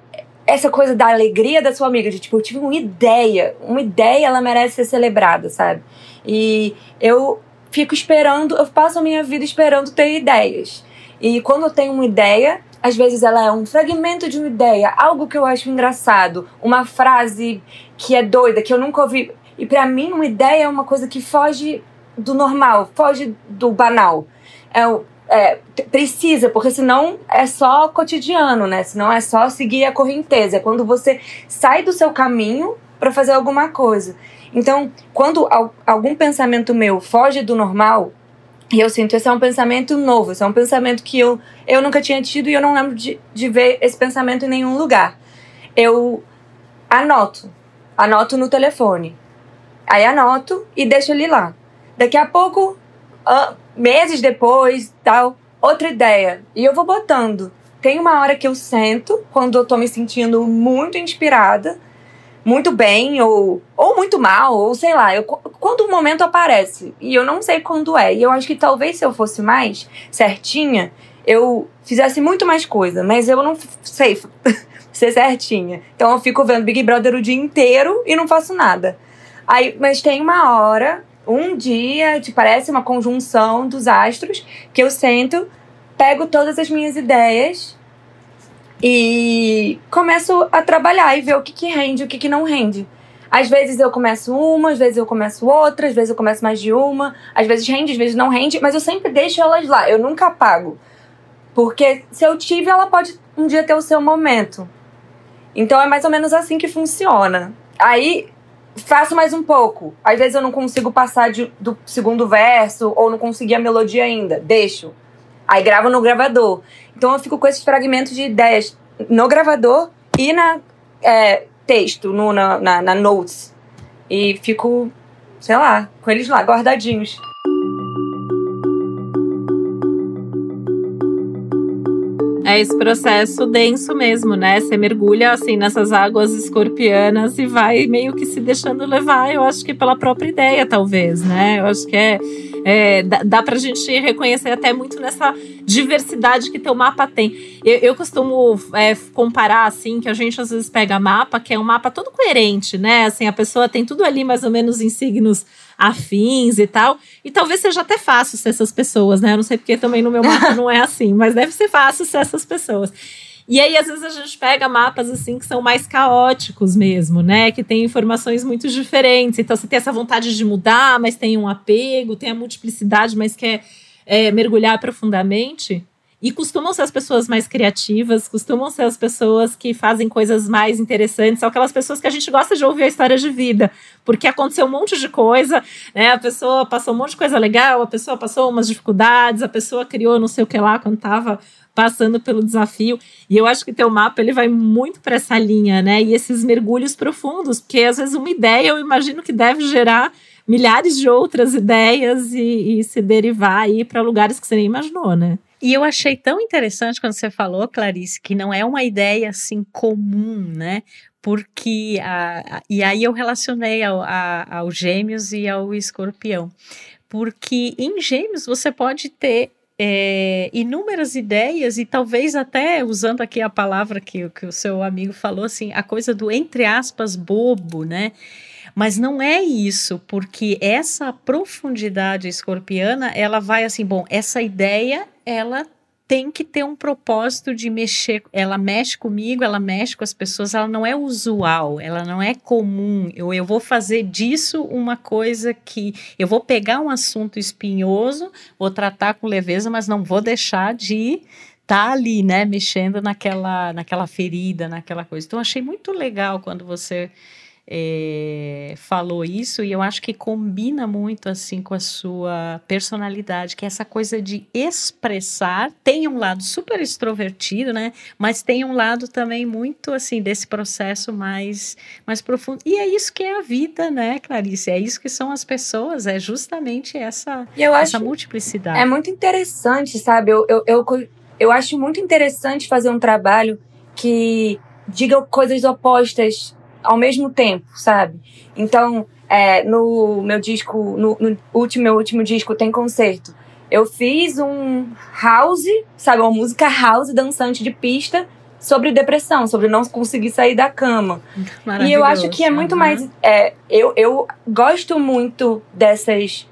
essa coisa da alegria da sua amiga, de tipo, eu tive uma ideia, uma ideia ela merece ser celebrada, sabe? E eu fico esperando, eu passo a minha vida esperando ter ideias. E quando eu tenho uma ideia, às vezes ela é um fragmento de uma ideia, algo que eu acho engraçado, uma frase que é doida, que eu nunca ouvi. E para mim, uma ideia é uma coisa que foge do normal, foge do banal. É, é, precisa, porque senão é só cotidiano, né? Senão é só seguir a correnteza. É quando você sai do seu caminho para fazer alguma coisa. Então, quando algum pensamento meu foge do normal, e eu sinto esse é um pensamento novo, esse é um pensamento que eu, eu nunca tinha tido e eu não lembro de, de ver esse pensamento em nenhum lugar. Eu anoto, anoto no telefone. Aí anoto e deixo ele lá. Daqui a pouco, uh, meses depois, tal, outra ideia. E eu vou botando. Tem uma hora que eu sento, quando eu tô me sentindo muito inspirada, muito bem, ou, ou muito mal, ou sei lá. Eu, quando o momento aparece, e eu não sei quando é. E eu acho que talvez se eu fosse mais certinha, eu fizesse muito mais coisa, mas eu não sei ser certinha. Então eu fico vendo Big Brother o dia inteiro e não faço nada. Aí, mas tem uma hora, um dia, que parece uma conjunção dos astros, que eu sento, pego todas as minhas ideias e começo a trabalhar e ver o que, que rende e o que, que não rende. Às vezes eu começo uma, às vezes eu começo outra, às vezes eu começo mais de uma, às vezes rende, às vezes não rende, mas eu sempre deixo elas lá, eu nunca apago. Porque se eu tive, ela pode um dia ter o seu momento. Então é mais ou menos assim que funciona. Aí faço mais um pouco. Às vezes eu não consigo passar de, do segundo verso ou não consegui a melodia ainda. Deixo. Aí gravo no gravador. Então eu fico com esses fragmentos de ideias no gravador e na é, texto, no, na, na, na notes. E fico, sei lá, com eles lá, guardadinhos. É esse processo denso mesmo, né? Você mergulha assim nessas águas escorpianas e vai meio que se deixando levar, eu acho que pela própria ideia, talvez, né? Eu acho que é, é dá, dá pra gente reconhecer até muito nessa diversidade que teu mapa tem. Eu, eu costumo é, comparar, assim, que a gente às vezes pega mapa, que é um mapa todo coerente, né? Assim, a pessoa tem tudo ali mais ou menos em signos afins e tal. E talvez seja até fácil ser essas pessoas, né? Eu não sei porque também no meu mapa não é assim, mas deve ser fácil ser essas pessoas. E aí, às vezes, a gente pega mapas assim que são mais caóticos mesmo, né? Que tem informações muito diferentes. Então, você tem essa vontade de mudar, mas tem um apego, tem a multiplicidade, mas quer é, mergulhar profundamente. E costumam ser as pessoas mais criativas, costumam ser as pessoas que fazem coisas mais interessantes, são aquelas pessoas que a gente gosta de ouvir a história de vida, porque aconteceu um monte de coisa, né? A pessoa passou um monte de coisa legal, a pessoa passou umas dificuldades, a pessoa criou não sei o que lá quando estava passando pelo desafio. E eu acho que teu mapa ele vai muito para essa linha, né? E esses mergulhos profundos, porque às vezes uma ideia eu imagino que deve gerar milhares de outras ideias e, e se derivar aí para lugares que você nem imaginou, né? E eu achei tão interessante quando você falou, Clarice, que não é uma ideia assim comum, né? Porque a, a e aí eu relacionei ao, a, ao Gêmeos e ao Escorpião, porque em Gêmeos você pode ter é, inúmeras ideias e talvez até usando aqui a palavra que, que o seu amigo falou assim, a coisa do entre aspas bobo, né? Mas não é isso, porque essa profundidade escorpiana, ela vai assim, bom, essa ideia, ela tem que ter um propósito de mexer. Ela mexe comigo, ela mexe com as pessoas, ela não é usual, ela não é comum. Eu, eu vou fazer disso uma coisa que. Eu vou pegar um assunto espinhoso, vou tratar com leveza, mas não vou deixar de estar tá ali, né, mexendo naquela, naquela ferida, naquela coisa. Então, achei muito legal quando você é, falou isso e eu acho que combina muito assim com a sua personalidade, que é essa coisa de expressar. Tem um lado super extrovertido, né? Mas tem um lado também muito assim desse processo mais mais profundo. E é isso que é a vida, né, Clarice? É isso que são as pessoas. É justamente essa essa multiplicidade. É muito interessante, sabe? Eu, eu, eu, eu acho muito interessante fazer um trabalho que diga coisas opostas ao mesmo tempo, sabe? Então, é, no meu disco, no, no, último, meu último disco tem concerto. Eu fiz um house, sabe, uma música house dançante de pista sobre depressão, sobre não conseguir sair da cama. E eu acho que é muito uhum. mais. É, eu, eu gosto muito dessas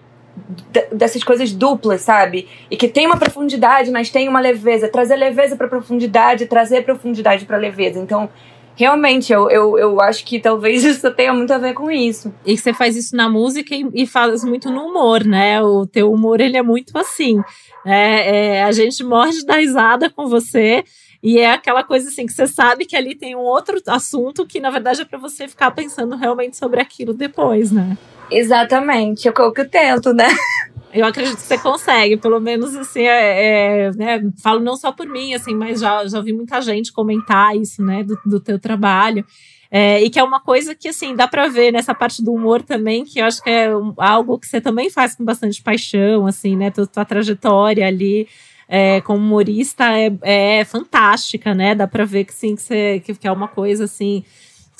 dessas coisas duplas, sabe? E que tem uma profundidade, mas tem uma leveza. Trazer leveza para profundidade, trazer profundidade para leveza. Então, Realmente, eu, eu, eu acho que talvez isso tenha muito a ver com isso. E que você faz isso na música e, e faz muito no humor, né? O teu humor, ele é muito assim. É, é, a gente morre de dar risada com você. E é aquela coisa assim que você sabe que ali tem um outro assunto que, na verdade, é para você ficar pensando realmente sobre aquilo depois, né? Exatamente. Eu, eu tento, né? Eu acredito que você consegue, pelo menos assim, é, é, né, falo não só por mim, assim, mas já, já ouvi muita gente comentar isso, né, do, do teu trabalho. É, e que é uma coisa que, assim, dá para ver nessa parte do humor também, que eu acho que é algo que você também faz com bastante paixão, assim, né, tua, tua trajetória ali é, como humorista é, é fantástica, né, dá para ver que, sim, que, você, que, que é uma coisa, assim,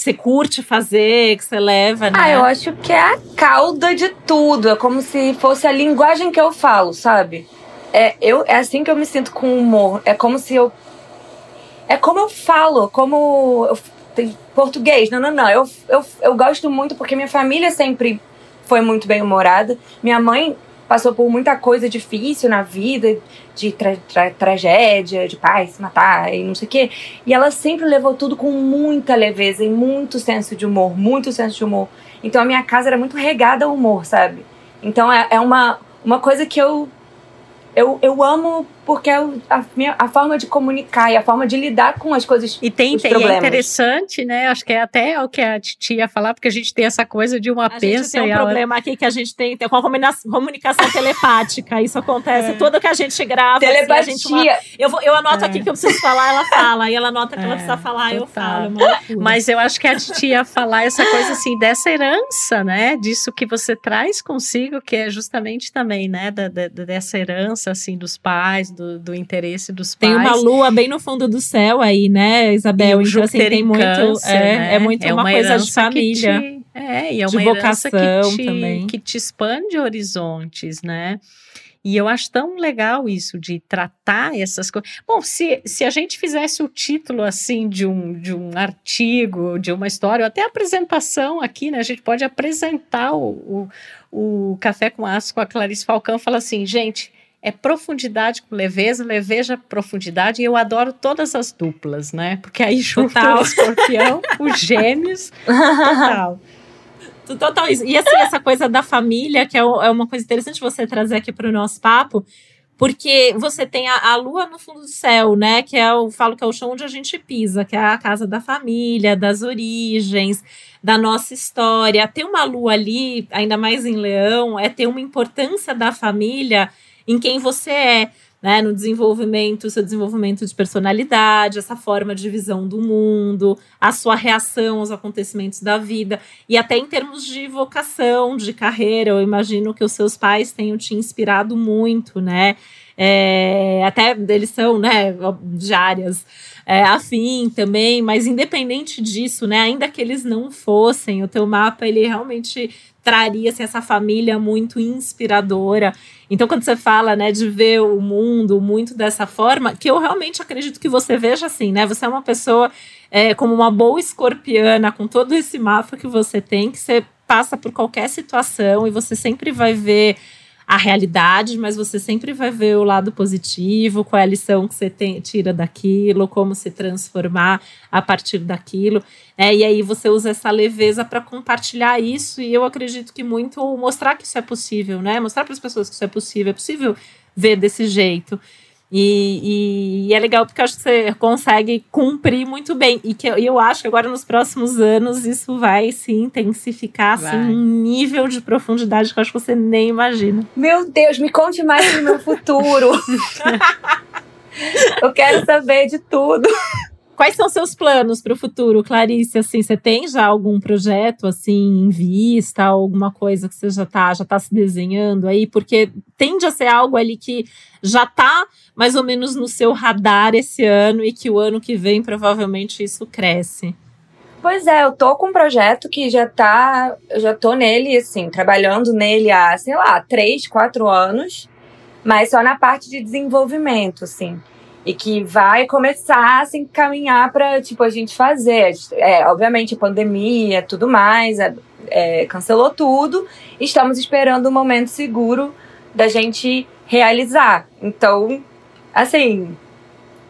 você curte fazer, que você leva, né? Ah, eu acho que é a cauda de tudo. É como se fosse a linguagem que eu falo, sabe? É, eu, é assim que eu me sinto com humor. É como se eu. É como eu falo, como. Eu, tem português. Não, não, não. Eu, eu, eu gosto muito porque minha família sempre foi muito bem humorada. Minha mãe passou por muita coisa difícil na vida, de tra tra tragédia, de pai se matar e não sei o quê. E ela sempre levou tudo com muita leveza e muito senso de humor, muito senso de humor. Então a minha casa era muito regada ao humor, sabe? Então é, é uma, uma coisa que eu, eu, eu amo porque é a, a forma de comunicar e a forma de lidar com as coisas. E tem, tem é interessante, né? Acho que é até o que a Titi ia falar, porque a gente tem essa coisa de uma a pensa. Gente tem um problema aqui que a gente tem, tem com a comunicação telepática. Isso acontece é. tudo que a gente grava. Telepatia. Assim, gente, uma, eu, vou, eu anoto é. aqui que eu preciso falar, ela fala. E ela anota que ela é, precisa falar, eu falo. É Mas eu acho que a Titi ia falar essa coisa assim, dessa herança, né? Disso que você traz consigo, que é justamente também, né? Da, da, dessa herança, assim, dos pais, do, do interesse dos pais. Tem uma lua bem no fundo do céu aí, né, Isabel? E então, assim, tem muito. É, né? é muito é uma, uma coisa de família. Te, é, e é uma de vocação que te, também. que te expande horizontes, né? E eu acho tão legal isso de tratar essas coisas. Bom, se, se a gente fizesse o título assim de um, de um artigo, de uma história, ou até apresentação aqui, né? A gente pode apresentar o, o, o Café com Aço com a Clarice Falcão, fala assim, gente, é profundidade com leveza, leveza, profundidade, e eu adoro todas as duplas, né? Porque aí junta o escorpião, os gêmeos, total. Total isso. E assim, essa coisa da família, que é, é uma coisa interessante você trazer aqui para o nosso papo, porque você tem a, a, lua no fundo do céu, né? Que é o falo que é o chão onde a gente pisa, que é a casa da família, das origens, da nossa história. Ter uma lua ali, ainda mais em leão, é ter uma importância da família em quem você é, né? No desenvolvimento, seu desenvolvimento de personalidade, essa forma de visão do mundo, a sua reação aos acontecimentos da vida, e até em termos de vocação, de carreira, eu imagino que os seus pais tenham te inspirado muito, né? É, até eles são, né, de áreas é, afim também, mas independente disso, né, ainda que eles não fossem, o teu mapa ele realmente traria assim, essa família muito inspiradora. Então, quando você fala, né, de ver o mundo muito dessa forma, que eu realmente acredito que você veja assim, né? Você é uma pessoa é, como uma boa escorpiana, com todo esse mapa que você tem, que você passa por qualquer situação e você sempre vai ver a realidade, mas você sempre vai ver o lado positivo, qual é a lição que você tem, tira daquilo, como se transformar a partir daquilo. Né? E aí você usa essa leveza para compartilhar isso, e eu acredito que muito mostrar que isso é possível, né? Mostrar para as pessoas que isso é possível, é possível ver desse jeito. E, e, e, é legal porque eu acho que você consegue cumprir muito bem. E que eu, eu acho que agora nos próximos anos isso vai se intensificar assim, um nível de profundidade que eu acho que você nem imagina. Meu Deus, me conte mais do meu futuro. eu quero saber de tudo. Quais são seus planos para o futuro, Clarice? Assim, você tem já algum projeto assim em vista, alguma coisa que você já está já tá se desenhando aí? Porque tende a ser algo ali que já está mais ou menos no seu radar esse ano e que o ano que vem provavelmente isso cresce. Pois é, eu tô com um projeto que já tá, eu já tô nele assim, trabalhando nele há, sei lá, três, quatro anos, mas só na parte de desenvolvimento, assim e que vai começar a se encaminhar para tipo a gente fazer. É, obviamente, pandemia, tudo mais, é, é, cancelou tudo. Estamos esperando o um momento seguro da gente realizar. Então, assim,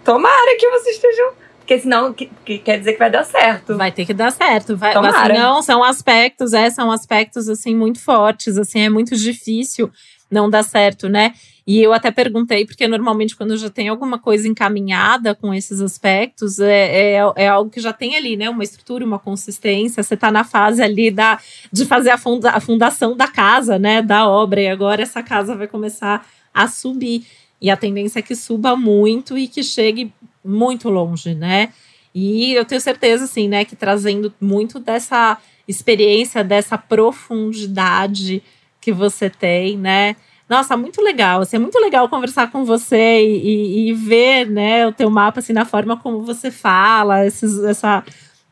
tomara que vocês estejam porque senão que, que, quer dizer que vai dar certo. Vai ter que dar certo. Vai, Tomara. Assim, não, são aspectos, é, são aspectos assim muito fortes, assim, é muito difícil não dar certo, né? E eu até perguntei, porque normalmente quando já tem alguma coisa encaminhada com esses aspectos, é, é, é algo que já tem ali, né? Uma estrutura, uma consistência. Você está na fase ali da, de fazer a, funda, a fundação da casa, né? Da obra. E agora essa casa vai começar a subir. E a tendência é que suba muito e que chegue muito longe, né? E eu tenho certeza, assim, né, que trazendo muito dessa experiência, dessa profundidade que você tem, né? Nossa, muito legal. Assim, é muito legal conversar com você e, e, e, ver, né, o teu mapa assim na forma como você fala, esses, essa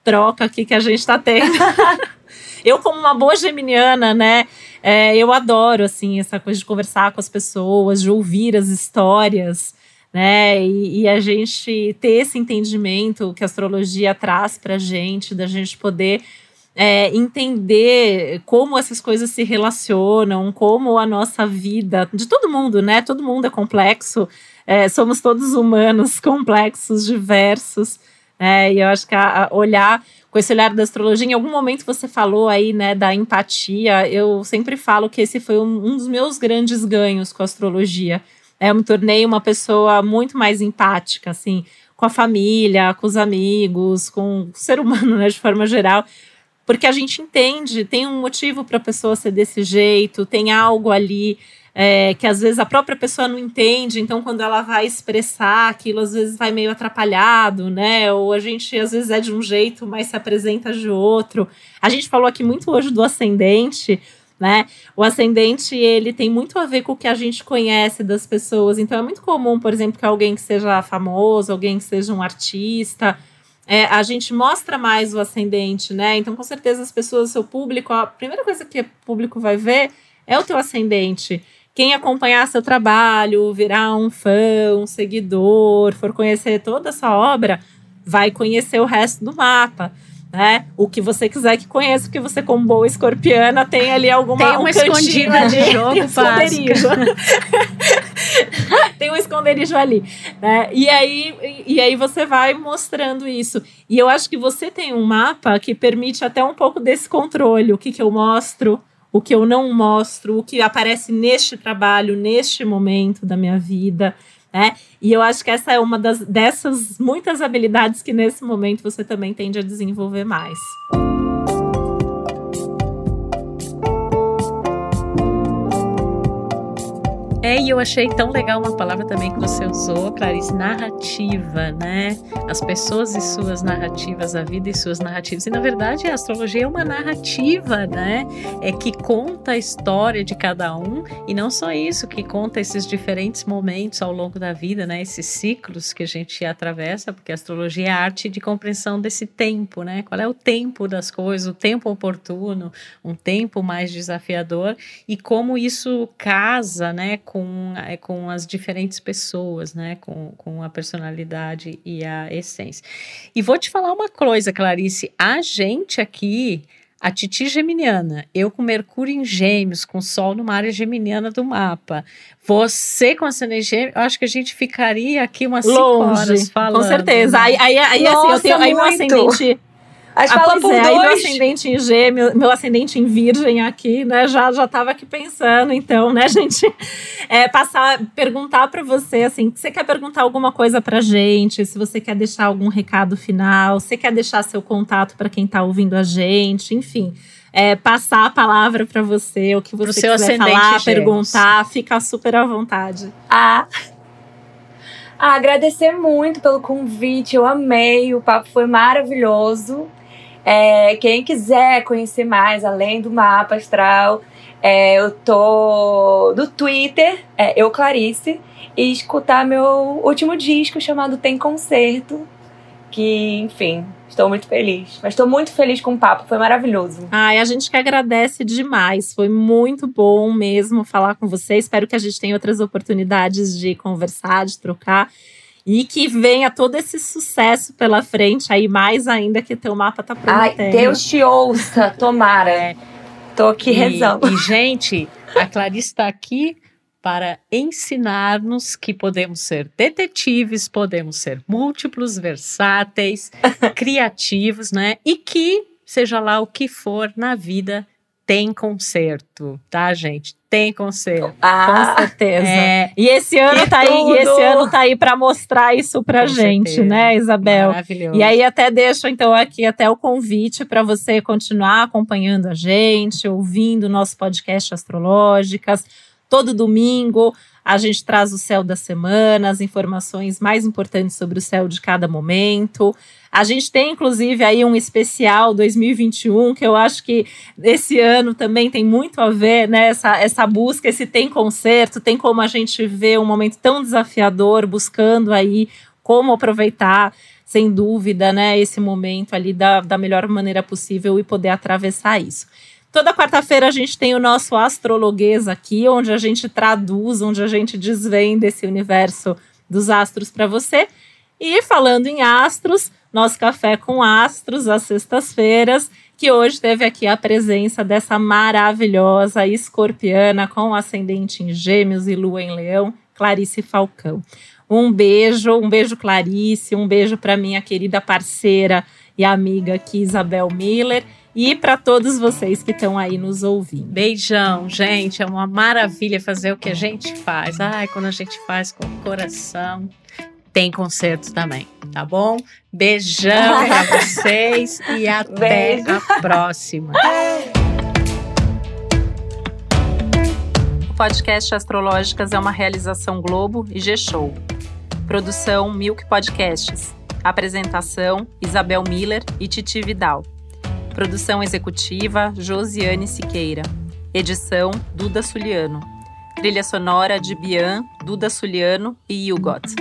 troca aqui que a gente está tendo. eu como uma boa geminiana, né, é, eu adoro assim essa coisa de conversar com as pessoas, de ouvir as histórias, né, e, e a gente ter esse entendimento que a astrologia traz para gente, da gente poder é, entender como essas coisas se relacionam, como a nossa vida, de todo mundo, né? Todo mundo é complexo, é, somos todos humanos, complexos, diversos. É, e eu acho que a, a olhar com esse olhar da astrologia, em algum momento você falou aí, né, da empatia. Eu sempre falo que esse foi um, um dos meus grandes ganhos com a astrologia É, eu me tornei uma pessoa muito mais empática, assim, com a família, com os amigos, com o ser humano, né, de forma geral. Porque a gente entende, tem um motivo para a pessoa ser desse jeito, tem algo ali é, que às vezes a própria pessoa não entende, então quando ela vai expressar aquilo, às vezes vai meio atrapalhado, né? Ou a gente às vezes é de um jeito, mas se apresenta de outro. A gente falou aqui muito hoje do ascendente, né? O ascendente, ele tem muito a ver com o que a gente conhece das pessoas. Então é muito comum, por exemplo, que alguém que seja famoso, alguém que seja um artista, é, a gente mostra mais o ascendente, né? Então, com certeza, as pessoas, o seu público, a primeira coisa que o público vai ver é o teu ascendente. Quem acompanhar seu trabalho, virar um fã, um seguidor, for conhecer toda a sua obra, vai conhecer o resto do mapa né? O que você quiser que conheça, porque você, como boa escorpiana, tem ali alguma tem uma um escondida ali, de jogo tem um esconderijo. tem um esconderijo ali, né? E aí, e aí você vai mostrando isso. E eu acho que você tem um mapa que permite até um pouco desse controle, o que, que eu mostro, o que eu não mostro, o que aparece neste trabalho, neste momento da minha vida né? E eu acho que essa é uma das, dessas muitas habilidades que nesse momento você também tende a desenvolver mais. É, e eu achei tão legal uma palavra também que você usou, Clarice, narrativa, né? As pessoas e suas narrativas, a vida e suas narrativas. E na verdade a astrologia é uma narrativa, né? É que conta a história de cada um e não só isso, que conta esses diferentes momentos ao longo da vida, né? Esses ciclos que a gente atravessa, porque a astrologia é a arte de compreensão desse tempo, né? Qual é o tempo das coisas, o tempo oportuno, um tempo mais desafiador e como isso casa, né? Com, é, com as diferentes pessoas, né? Com, com a personalidade e a essência. E vou te falar uma coisa, Clarice: a gente aqui. A Titi Geminiana, eu com Mercúrio em Gêmeos, com Sol numa área geminiana do mapa. Você com ascendente Gêmeos, eu acho que a gente ficaria aqui umas Longe, cinco horas falando. Com certeza. Né? Aí, aí, aí assim, eu tenho aí um ascendente a ah, fala é, dois. Meu ascendente em gêmeo, meu ascendente em virgem aqui, né? Já, já tava aqui pensando, então, né, gente? É, passar, perguntar para você, assim, você quer perguntar alguma coisa pra gente, se você quer deixar algum recado final, você quer deixar seu contato para quem tá ouvindo a gente, enfim. É, passar a palavra para você, o que você Pro quiser falar, gêmeos. perguntar, fica super à vontade. Ah, ah, agradecer muito pelo convite, eu amei, o papo foi maravilhoso. É, quem quiser conhecer mais, além do mapa astral, é, eu tô no Twitter, é, eu Clarice, e escutar meu último disco chamado Tem Concerto, que, enfim, estou muito feliz. Mas estou muito feliz com o papo, foi maravilhoso. Ai, a gente que agradece demais, foi muito bom mesmo falar com você. Espero que a gente tenha outras oportunidades de conversar, de trocar. E que venha todo esse sucesso pela frente aí, mais ainda que teu mapa tá prometendo. Ai, Deus te ouça, tomara. É. Tô aqui e, rezando. E, gente, a Clarice está aqui para ensinar-nos que podemos ser detetives, podemos ser múltiplos, versáteis, criativos, né? E que, seja lá o que for na vida, tem conserto, tá, gente? Tem conserto. Ah, com certeza. É, e esse ano tá tudo. aí, e esse ano tá aí para mostrar isso pra com gente, certeza. né, Isabel? Maravilhoso. E aí até deixo então aqui até o convite para você continuar acompanhando a gente, ouvindo o nosso podcast Astrológicas todo domingo. A gente traz o céu da semana, as informações mais importantes sobre o céu de cada momento. A gente tem, inclusive, aí um especial 2021, que eu acho que esse ano também tem muito a ver, né? Essa, essa busca, esse tem concerto, tem como a gente ver um momento tão desafiador, buscando aí como aproveitar, sem dúvida, né, esse momento ali da, da melhor maneira possível e poder atravessar isso. Toda quarta-feira a gente tem o nosso Astrologuês aqui, onde a gente traduz, onde a gente desvenda esse universo dos astros para você. E falando em astros, nosso café com astros às sextas-feiras, que hoje teve aqui a presença dessa maravilhosa escorpiana com ascendente em Gêmeos e lua em Leão, Clarice Falcão. Um beijo, um beijo Clarice, um beijo para minha querida parceira e amiga aqui Isabel Miller e para todos vocês que estão aí nos ouvindo. Beijão, gente. É uma maravilha fazer o que a gente faz. Ai, quando a gente faz com o coração, tem concerto também, tá bom? Beijão para vocês e até Beijo. a próxima. O podcast Astrológicas é uma realização Globo e G-Show. Produção Milk Podcasts. Apresentação Isabel Miller e Titi Vidal. Produção executiva Josiane Siqueira. Edição Duda Suliano. Trilha sonora de Bian, Duda Suliano e Hugot.